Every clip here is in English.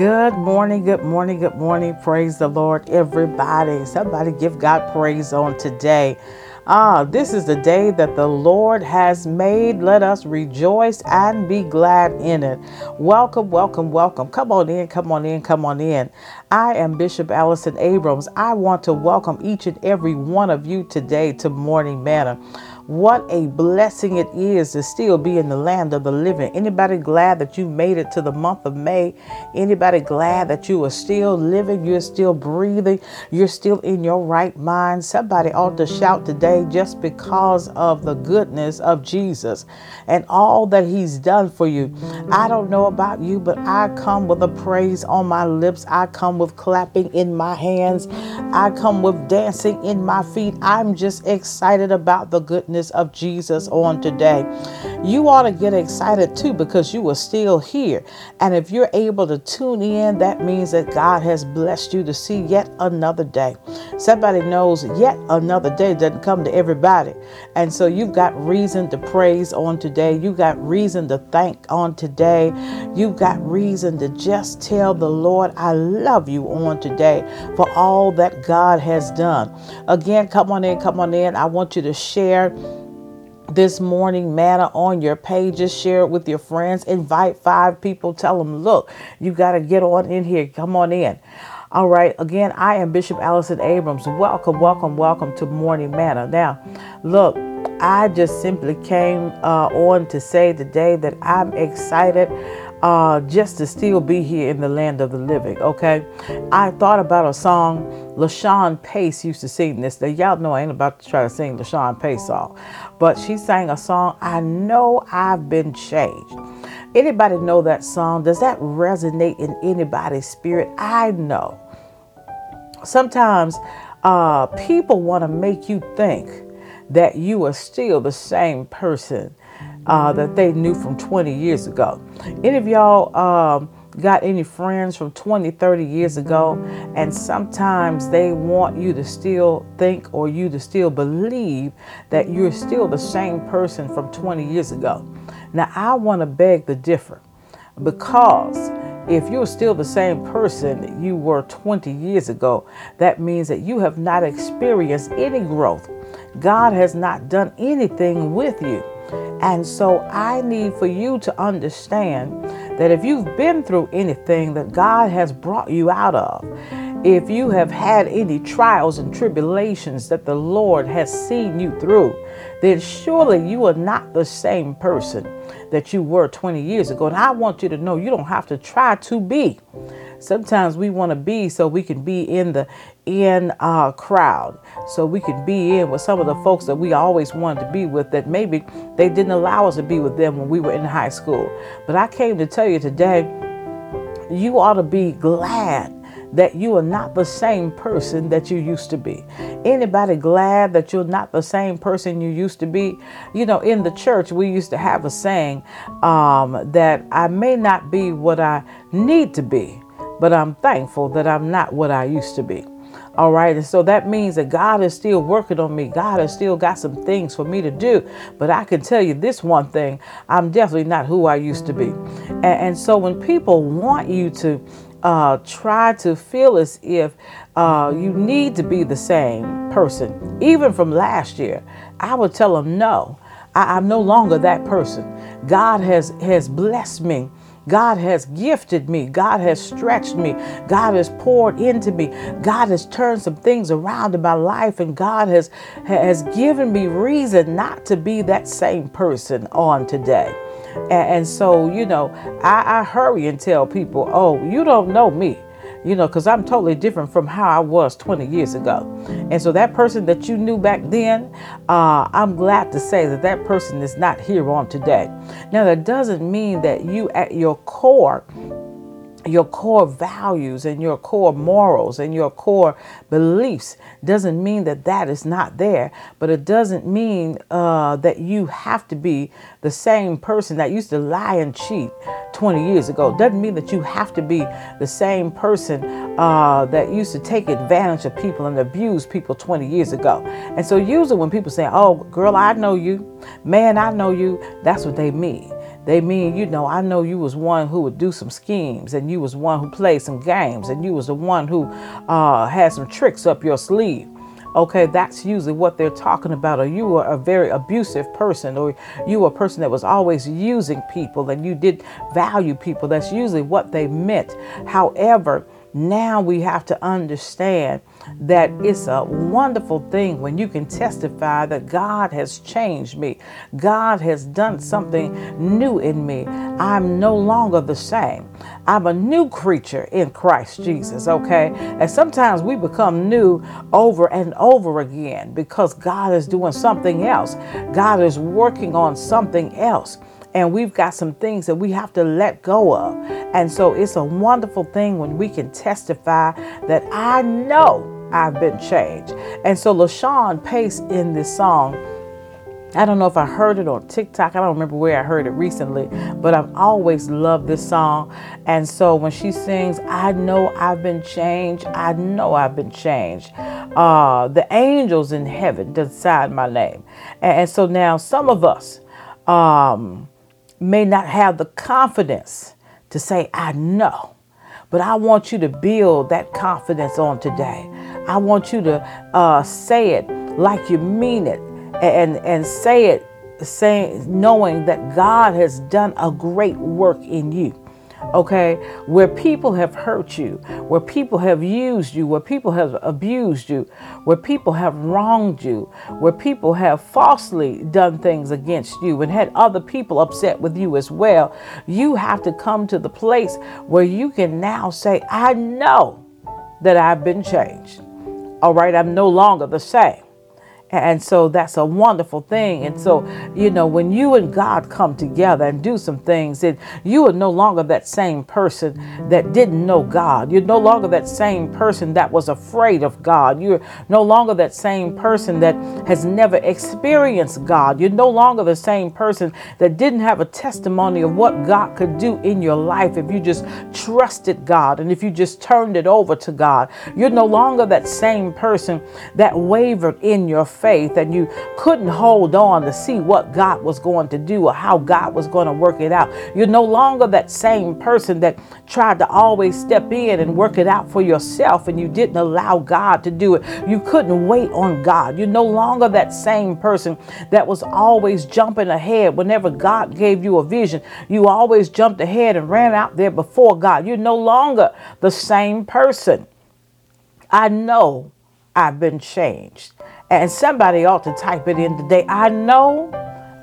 Good morning, good morning, good morning. Praise the Lord, everybody. Somebody give God praise on today. Ah, this is the day that the Lord has made. Let us rejoice and be glad in it. Welcome, welcome, welcome. Come on in, come on in, come on in. I am Bishop Allison Abrams. I want to welcome each and every one of you today to Morning Manna. What a blessing it is to still be in the land of the living. Anybody glad that you made it to the month of May? Anybody glad that you are still living? You're still breathing? You're still in your right mind? Somebody ought to shout today just because of the goodness of Jesus and all that He's done for you. I don't know about you, but I come with a praise on my lips. I come with clapping in my hands. I come with dancing in my feet. I'm just excited about the goodness goodness of Jesus on today. You ought to get excited too because you are still here. And if you're able to tune in, that means that God has blessed you to see yet another day. Somebody knows yet another day doesn't come to everybody. And so you've got reason to praise on today. You've got reason to thank on today. You've got reason to just tell the Lord, I love you on today for all that God has done. Again, come on in, come on in. I want you to share this morning manna on your pages. Share it with your friends. Invite five people. Tell them, look, you got to get on in here. Come on in. All right. Again, I am Bishop Allison Abrams. Welcome, welcome, welcome to Morning Manna. Now, look, I just simply came uh, on to say today that I'm excited uh, just to still be here in the land of the living. Okay, I thought about a song LaShun Pace used to sing this. Now, y'all know I ain't about to try to sing LaShun Pace song, but she sang a song. I know I've been changed. Anybody know that song? Does that resonate in anybody's spirit? I know. Sometimes uh, people want to make you think that you are still the same person uh, that they knew from 20 years ago. Any of y'all um, got any friends from 20, 30 years ago, and sometimes they want you to still think or you to still believe that you're still the same person from 20 years ago. Now, I want to beg the differ because if you're still the same person you were 20 years ago, that means that you have not experienced any growth. God has not done anything with you. And so I need for you to understand that if you've been through anything that God has brought you out of, if you have had any trials and tribulations that the Lord has seen you through, then surely you are not the same person that you were 20 years ago. And I want you to know you don't have to try to be. Sometimes we want to be so we can be in the in our crowd, so we can be in with some of the folks that we always wanted to be with that maybe they didn't allow us to be with them when we were in high school. But I came to tell you today, you ought to be glad that you are not the same person that you used to be? Anybody glad that you're not the same person you used to be? You know, in the church, we used to have a saying um, that I may not be what I need to be, but I'm thankful that I'm not what I used to be. All right. And so that means that God is still working on me. God has still got some things for me to do. But I can tell you this one thing I'm definitely not who I used to be. And, and so when people want you to uh, try to feel as if uh, you need to be the same person, even from last year, I would tell them no. I, I'm no longer that person. God has has blessed me God has gifted me. God has stretched me. God has poured into me. God has turned some things around in my life, and God has, has given me reason not to be that same person on today. And, and so, you know, I, I hurry and tell people, oh, you don't know me you know, because I'm totally different from how I was 20 years ago. And so that person that you knew back then, uh, I'm glad to say that that person is not here on today. Now, that doesn't mean that you at your core your core values and your core morals and your core beliefs doesn't mean that that is not there but it doesn't mean uh, that you have to be the same person that used to lie and cheat 20 years ago. Doesn't mean that you have to be the same person uh, that used to take advantage of people and abuse people 20 years ago. And so usually when people say oh girl i know you. Man i know you that's what they mean they mean, you know, I know you was one who would do some schemes and you was one who played some games and you was the one who uh, had some tricks up your sleeve. Okay, that's usually what they're talking about. Or you were a very abusive person, or you were a person that was always using people and you did value people. That's usually what they meant. However, now we have to understand that it's a wonderful thing when you can testify that God has changed me. God has done something new in me. I'm no longer the same. I'm a new creature in Christ Jesus, okay? And sometimes we become new over and over again because God is doing something else. God is working on something else and we've got some things that we have to let go of. And so it's a wonderful thing when we can testify that I know I've been changed. And so LaShun Pace in this song, I don't know if I heard it on TikTok. I don't remember where I heard it recently, but I've always loved this song. And so when she sings, I know I've been changed, I know I've been changed. Uh, the angels in heaven decide my name. And, and so now some of us um, may not have the confidence to say, I know. But I want you to build that confidence on today. I want you to uh, say it like you mean it and, and say it saying knowing that God has done a great work in you okay, where people have hurt you, where people have used you, where people have abused you, where people have wronged you, where people have falsely done things against you and had other people upset with you as well, you have to come to the place where you can now say, I know that I've been changed. All right, I'm no longer the same. And so that's a wonderful thing. And so, you know, when you and God come together and do some things, then you are no longer that same person that didn't know God. You're no longer that same person that was afraid of God. You're no longer that same person that has never experienced God. You're no longer the same person that didn't have a testimony of what God could do in your life if you just trusted God and if you just turned it over to God. You're no longer that same person that wavered in your faith and you couldn't hold on to see what God was going to do or how God was going to work it out. You're no longer that same person that tried to always step in and work it out for yourself and you didn't allow God to do it. You couldn't wait on God. You're no longer that same person that was always jumping ahead whenever God gave you a vision. You always jumped ahead and ran out there before God. You're no longer the same person. I know I've been changed. And somebody ought to type it in today. I know,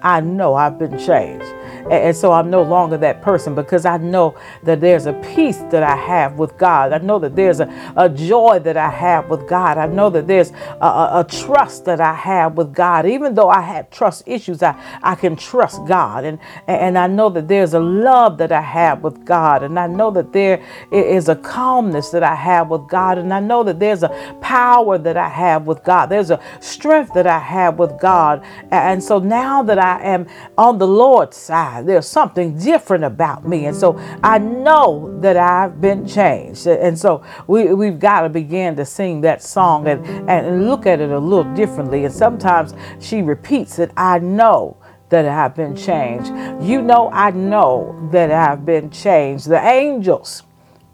I know I've been changed. And so I'm no longer that person because I know that there's a peace that I have with God. I know that there's a, a joy that I have with God. I know that there's a, a, a trust that I have with God. Even though I had trust issues, I, I can trust God. And, and I know that there's a love that I have with God. And I know that there is a calmness that I have with God. And I know that there's a power that I have with God. There's a strength that I have with God. And so now that I am on the Lord's side, there's something different about me. And so I know that I've been changed. And so we, we've got to begin to sing that song and, and look at it a little differently. And sometimes she repeats it I know that I've been changed. You know, I know that I've been changed. The angels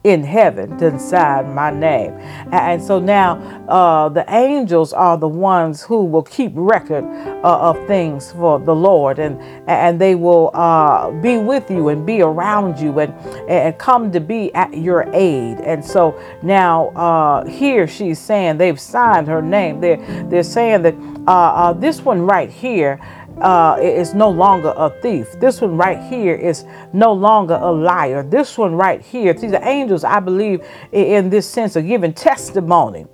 in heaven to sign my name. And so now uh, the angels are the ones who will keep record uh, of things for the Lord and, and they will uh, be with you and be around you and, and come to be at your aid. And so now uh, here she's saying they've signed her name. They're, they're saying that uh, uh, this one right here uh, is no longer a thief. This one right here is no longer a liar. This one right here, see, the angels, I believe, in this sense, are giving testimony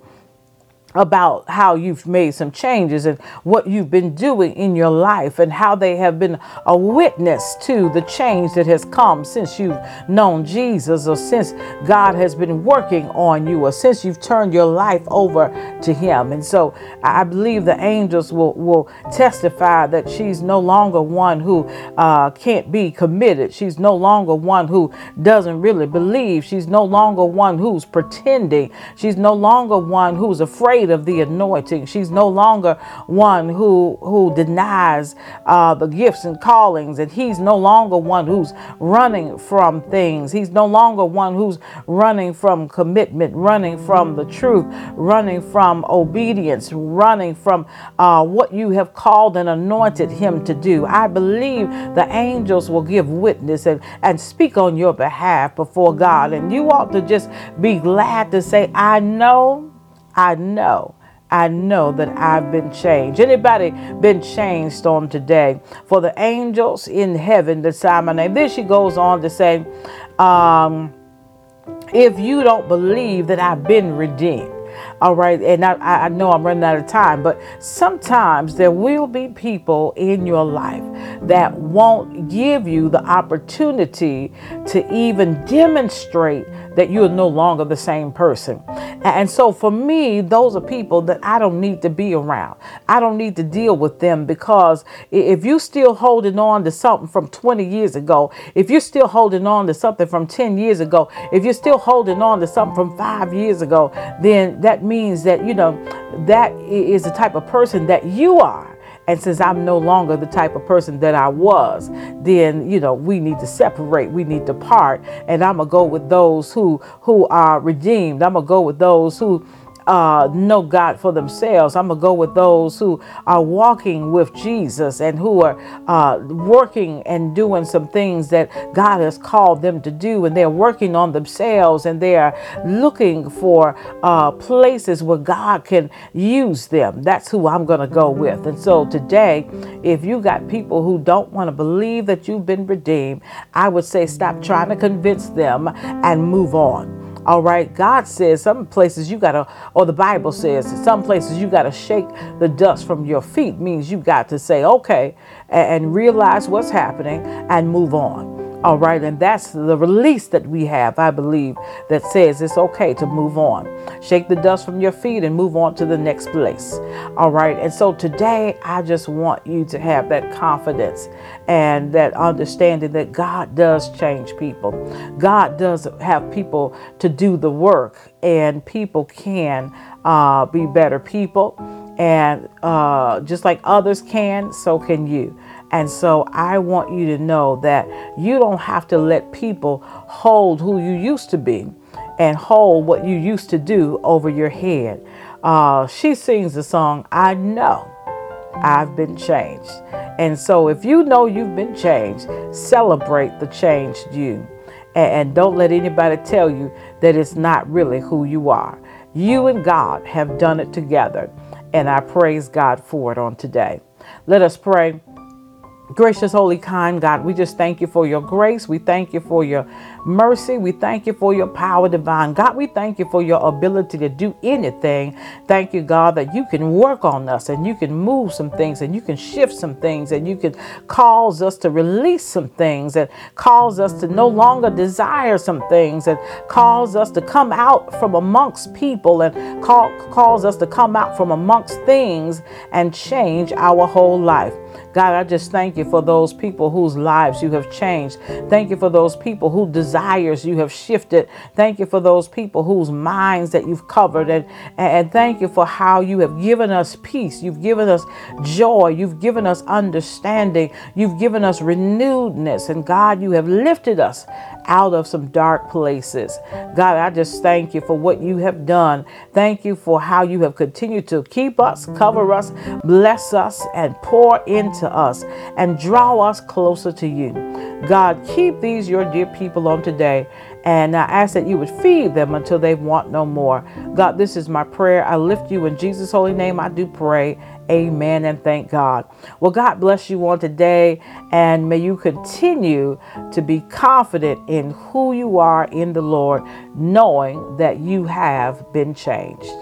about how you've made some changes and what you've been doing in your life and how they have been a witness to the change that has come since you've known Jesus or since God has been working on you or since you've turned your life over to him. And so I believe the angels will, will testify that she's no longer one who uh, can't be committed. She's no longer one who doesn't really believe. She's no longer one who's pretending. She's no longer one who's afraid afraid of the anointing. She's no longer one who who denies uh, the gifts and callings, and he's no longer one who's running from things. He's no longer one who's running from commitment, running from the truth, running from obedience, running from uh, what you have called and anointed him to do. I believe the angels will give witness and, and speak on your behalf before God. And you ought to just be glad to say, I know I know I know that I've been changed. Anybody been changed on today? For the angels in heaven that sign my name. Then she goes on to say, um, if you don't believe that I've been redeemed. All right, and I, I know I'm running out of time, but sometimes there will be people in your life that won't give you the opportunity to even demonstrate that you are no longer the same person. And so for me, those are people that I don't need to be around. I don't need to deal with them because if you're still holding on to something from 20 years ago, if you're still holding on to something from 10 years ago, if you're still holding on to something from five years ago, then that means that, you know, that is the type of person that you are. And since I'm no longer the type of person that I was, then you know we need to separate. We need to part. And I'm gonna go with those who who are redeemed. I'm gonna go with those who uh, know God for themselves. I'm going to go with those who are walking with Jesus and who are uh, working and doing some things that God has called them to do. And they're working on themselves and they are looking for uh, places where God can use them. That's who I'm going to go with. And so today, if you got people who don't want to believe that you've been redeemed, I would say stop trying to convince them and move on. All right. God says some places you got to, or the Bible says some places you got to shake the dust from your feet, means you got to say, okay, and realize what's happening and move on. All right, and that's the release that we have, I believe, that says it's okay to move on. Shake the dust from your feet and move on to the next place. All right, and so today I just want you to have that confidence and that understanding that God does change people. God does have people to do the work, and people can uh, be better people. And uh, just like others can, so can you. And so I want you to know that you don't have to let people hold who you used to be and hold what you used to do over your head. Uh, she sings the song, I Know I've Been Changed. And so if you know you've been changed, celebrate the changed you. And, and don't let anybody tell you that it's not really who you are. You and God have done it together. And I praise God for it on today. Let us pray. Gracious, holy, kind God, we just thank you for your grace. We thank you for your mercy. We thank you for your power divine. God, we thank you for your ability to do anything. Thank you, God, that you can work on us and you can move some things and you can shift some things and you can cause us to release some things and cause us to no longer desire some things and cause us to come out from amongst people and call, cause us to come out from amongst things and change our whole life. God, I just thank you for those people whose lives you have changed. Thank you for those people whose desires you have shifted. Thank you for those people whose minds that you've covered. And, and thank you for how you have given us peace. You've given us joy. You've given us understanding. You've given us renewedness. And God, you have lifted us out of some dark places. God, I just thank you for what you have done. Thank you for how you have continued to keep us, cover us, bless us, and pour into us and draw us closer to you. God, keep these your dear people on today. And I ask that you would feed them until they want no more. God, this is my prayer. I lift you in Jesus' holy name. I do pray. Amen and thank God. Well, God bless you on today, and may you continue to be confident in who you are in the Lord, knowing that you have been changed.